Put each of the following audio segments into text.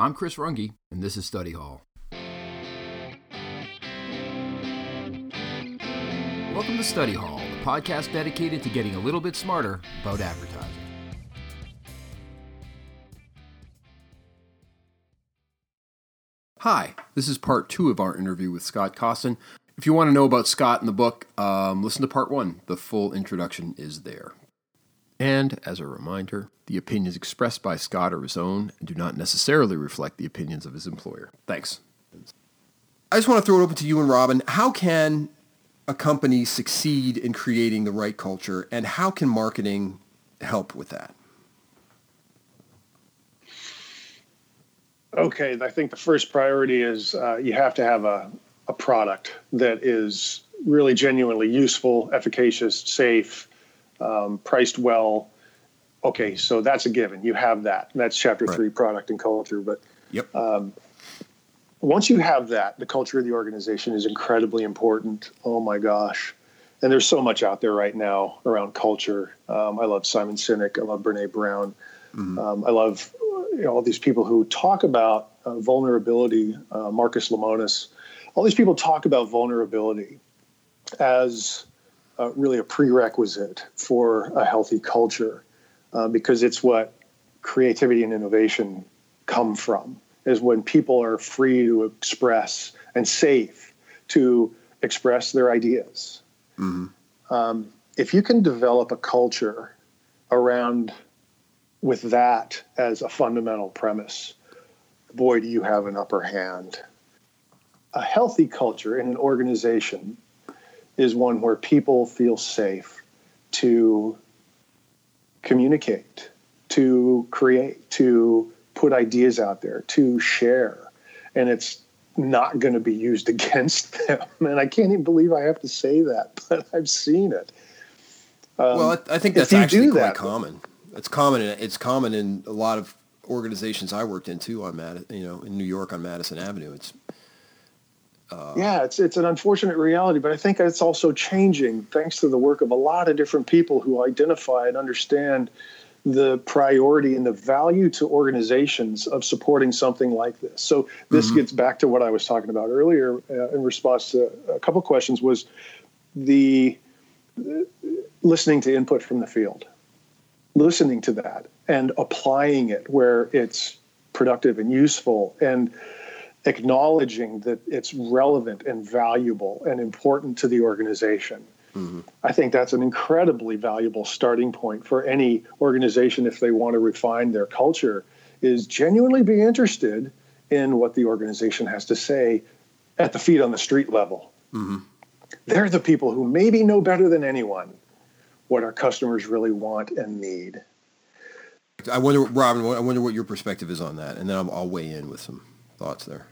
I'm Chris Runge, and this is Study Hall. Welcome to Study Hall, the podcast dedicated to getting a little bit smarter about advertising. Hi, this is part two of our interview with Scott Costin. If you want to know about Scott and the book, um, listen to part one. The full introduction is there. And as a reminder, the opinions expressed by Scott are his own and do not necessarily reflect the opinions of his employer. Thanks. I just want to throw it open to you and Robin. How can a company succeed in creating the right culture, and how can marketing help with that? Okay, I think the first priority is uh, you have to have a, a product that is really genuinely useful, efficacious, safe, um, priced well. Okay, so that's a given. You have that. That's chapter right. three, product and culture. But yep. Um, once you have that, the culture of the organization is incredibly important. Oh my gosh. And there's so much out there right now around culture. Um, I love Simon Sinek. I love Brene Brown. Mm-hmm. Um, I love you know, all these people who talk about uh, vulnerability, uh, Marcus Lemonis, all these people talk about vulnerability as uh, really a prerequisite for a healthy culture uh, because it's what creativity and innovation come from is when people are free to express and safe to express their ideas. Mm-hmm. Um, if you can develop a culture around with that as a fundamental premise, boy, do you have an upper hand. A healthy culture in an organization is one where people feel safe to communicate, to create, to put ideas out there, to share. And it's not going to be used against them. And I can't even believe I have to say that, but I've seen it. Um, well, I, I, think that's actually quite that, common. It's common. In, it's common in a lot of organizations I worked in too. On Mad, you know, in New York on Madison Avenue. It's uh, yeah, it's it's an unfortunate reality, but I think it's also changing thanks to the work of a lot of different people who identify and understand the priority and the value to organizations of supporting something like this. So this mm-hmm. gets back to what I was talking about earlier uh, in response to a couple questions was the uh, listening to input from the field listening to that and applying it where it's productive and useful and acknowledging that it's relevant and valuable and important to the organization. Mm-hmm. I think that's an incredibly valuable starting point for any organization if they want to refine their culture is genuinely be interested in what the organization has to say at the feet on the street level. Mm-hmm. They're the people who maybe know better than anyone what our customers really want and need. I wonder, Robin. I wonder what your perspective is on that, and then I'll, I'll weigh in with some thoughts there.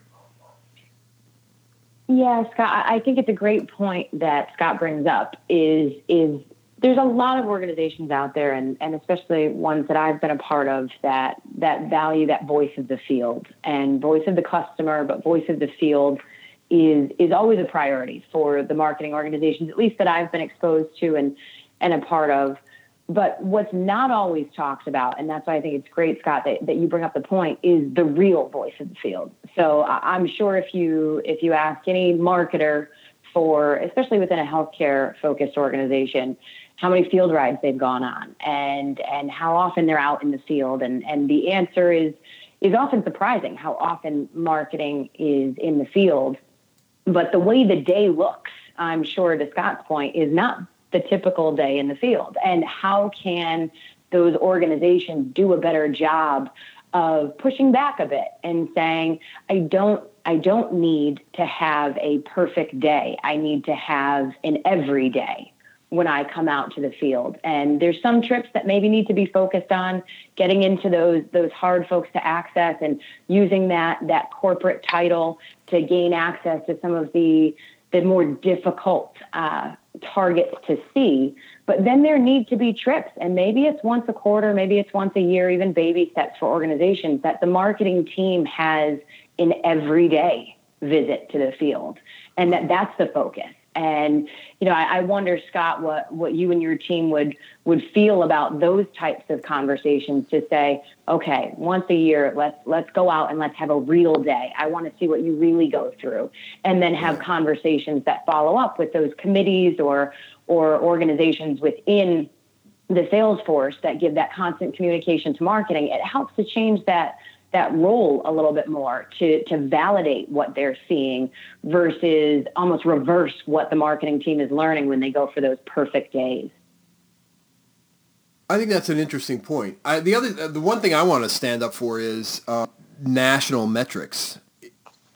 Yeah, Scott. I think it's a great point that Scott brings up. Is is there's a lot of organizations out there, and and especially ones that I've been a part of that that value that voice of the field and voice of the customer, but voice of the field is is always a priority for the marketing organizations, at least that I've been exposed to, and and a part of. But what's not always talked about, and that's why I think it's great, Scott, that, that you bring up the point, is the real voice of the field. So I'm sure if you if you ask any marketer for, especially within a healthcare focused organization, how many field rides they've gone on and and how often they're out in the field, and and the answer is is often surprising how often marketing is in the field. But the way the day looks, I'm sure to Scott's point, is not the typical day in the field? And how can those organizations do a better job of pushing back a bit and saying i don't i don't need to have a perfect day. I need to have an everyday when i come out to the field. And there's some trips that maybe need to be focused on getting into those those hard folks to access and using that that corporate title to gain access to some of the the more difficult uh, targets to see. But then there need to be trips, and maybe it's once a quarter, maybe it's once a year, even baby steps for organizations that the marketing team has an everyday visit to the field, and that that's the focus. And you know, I, I, wonder, Scott, what what you and your team would would feel about those types of conversations to say, okay, once a year, let's let's go out and let's have a real day. I want to see what you really go through, and then have conversations that follow up with those committees or or organizations within the sales force that give that constant communication to marketing. It helps to change that that role a little bit more to to validate what they're seeing versus almost reverse what the marketing team is learning when they go for those perfect days. I think that's an interesting point. I, the other, the one thing I want to stand up for is uh, national metrics.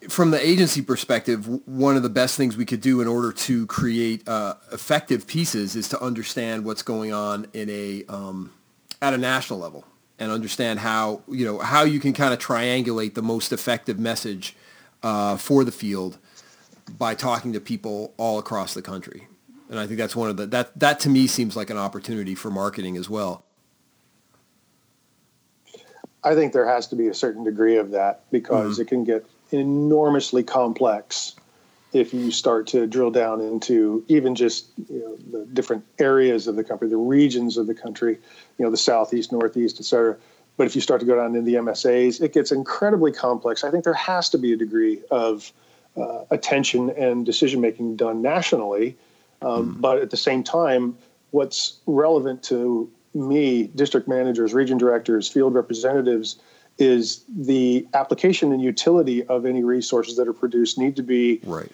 From the agency perspective, one of the best things we could do in order to create uh, effective pieces is to understand what's going on in a um, at a national level and understand how you know how you can kind of triangulate the most effective message uh, for the field by talking to people all across the country. And I think that's one of the that that to me seems like an opportunity for marketing as well. I think there has to be a certain degree of that because mm-hmm. it can get enormously complex if you start to drill down into even just you know, the different areas of the country, the regions of the country, you know, the southeast, northeast, et cetera. But if you start to go down into the MSAs, it gets incredibly complex. I think there has to be a degree of uh, attention and decision making done nationally. Um, mm. But at the same time, what's relevant to me, district managers, region directors, field representatives, is the application and utility of any resources that are produced need to be right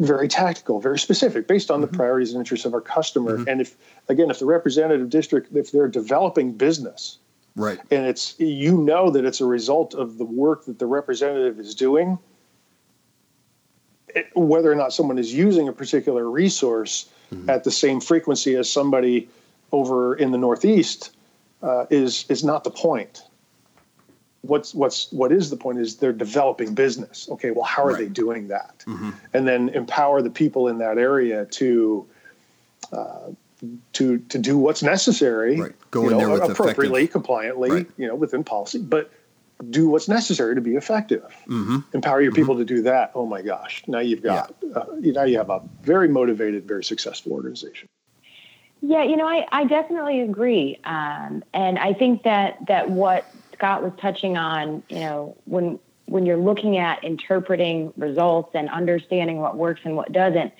very tactical, very specific, based on mm-hmm. the priorities and interests of our customer. Mm-hmm. And if again, if the representative district, if they're developing business, right, and it's you know that it's a result of the work that the representative is doing, it, whether or not someone is using a particular resource mm-hmm. at the same frequency as somebody over in the Northeast uh, is is not the point what's what's what is the point is they're developing business okay well how are right. they doing that mm-hmm. and then empower the people in that area to uh, to to do what's necessary right. go in know, there with appropriately effective. compliantly right. you know within policy but do what's necessary to be effective mm-hmm. empower your mm-hmm. people to do that oh my gosh now you've got yeah. uh, now you have a very motivated very successful organization yeah, you know, I, I definitely agree. Um, and I think that that what Scott was touching on, you know, when when you're looking at interpreting results and understanding what works and what doesn't,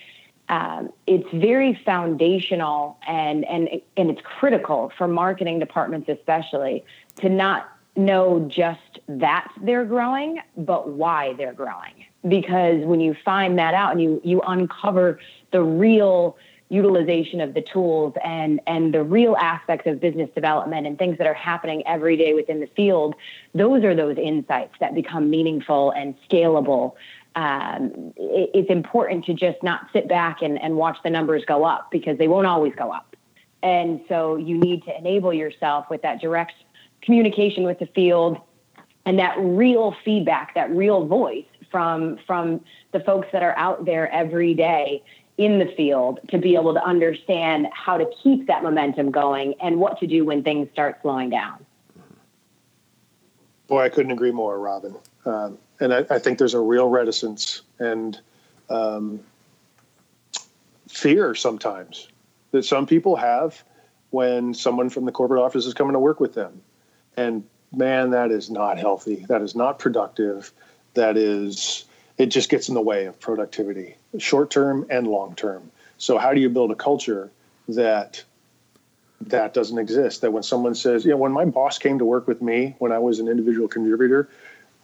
um, it's very foundational and and and it's critical for marketing departments especially to not know just that they're growing, but why they're growing. Because when you find that out and you you uncover the real utilization of the tools and and the real aspects of business development and things that are happening every day within the field those are those insights that become meaningful and scalable. Um, it, it's important to just not sit back and, and watch the numbers go up because they won't always go up. And so you need to enable yourself with that direct communication with the field and that real feedback that real voice from from the folks that are out there every day in the field to be able to understand how to keep that momentum going and what to do when things start slowing down. Boy, I couldn't agree more, Robin. Um, and I, I, think there's a real reticence and um, fear sometimes that some people have when someone from the corporate office is coming to work with them. And man, that is not healthy. That is not productive. That is it just gets in the way of productivity, short term and long term. So how do you build a culture that that doesn't exist? That when someone says, you know, when my boss came to work with me when I was an individual contributor,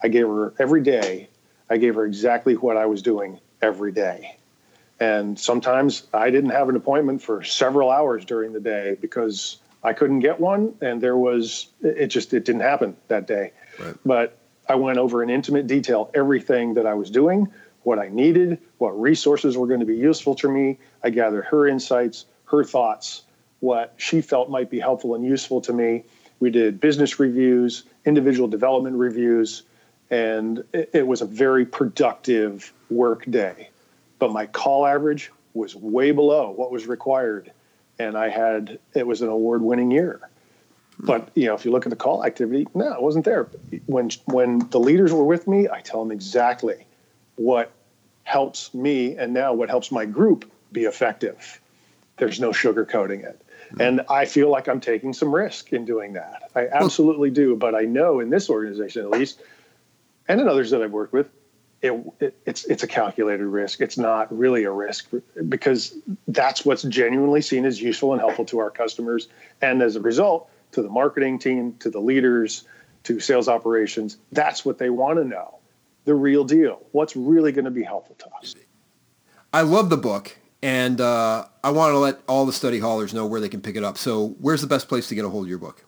I gave her every day, I gave her exactly what I was doing every day. And sometimes I didn't have an appointment for several hours during the day because I couldn't get one and there was it just it didn't happen that day. Right. But I went over in intimate detail everything that I was doing, what I needed, what resources were going to be useful to me. I gathered her insights, her thoughts, what she felt might be helpful and useful to me. We did business reviews, individual development reviews, and it, was a very productive work day. But my call average was way below what was required. And I had, it was an award winning year. But you know, if you look at the call activity, no, it wasn't there. When when the leaders were with me, I tell them exactly what helps me and now what helps my group be effective. There's no sugarcoating it. Mm-hmm. And I feel like I'm taking some risk in doing that. I absolutely do. But I know in this organization, at least, and in others that I've worked with, it, it, it's it's a calculated risk. It's not really a risk because that's what's genuinely seen as useful and helpful to our customers, and as a result, to the marketing team, to the leaders, to sales operations. That's what they want to know, the real deal. What's really going to be helpful to us. I love the book, and uh, I want to let all the study haulers know where they can pick it up. So, where's the best place to get a hold of your book?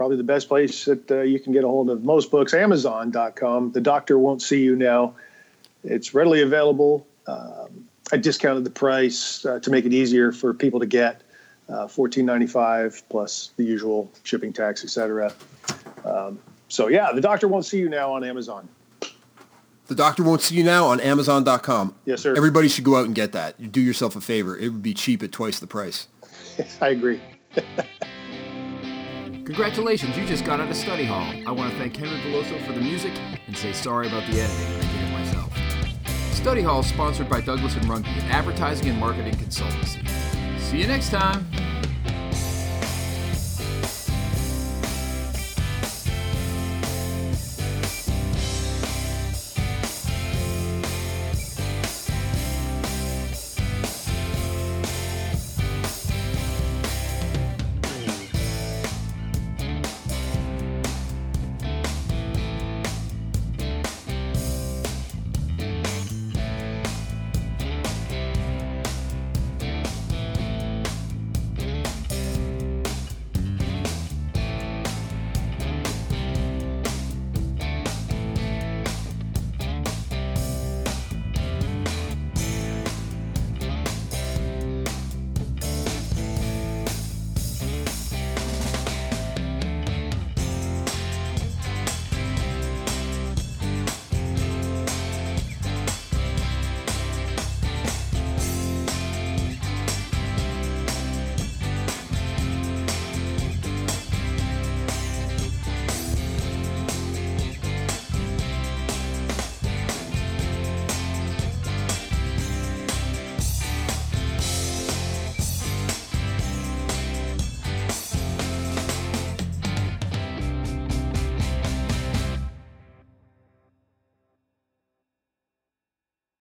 probably the best place that uh, you can get a hold of most books, Amazon.com. The Doctor Won't See You Now. It's readily available. Um, I discounted the price uh, to make it easier for people to get. Uh, $14.95 plus the usual shipping tax, etc. Um, so yeah, the doctor won't see you now on Amazon. The doctor won't see you now on Amazon.com. Yes, sir. Everybody should go out and get that. You do yourself a favor. It would be cheap at twice the price. I agree. Congratulations, you just got out of study hall. I want to thank Henry Veloso for the music and say sorry about the editing. I did it myself. Study Hall is sponsored by Douglas and Runge, an advertising and marketing consultancy. See you next time.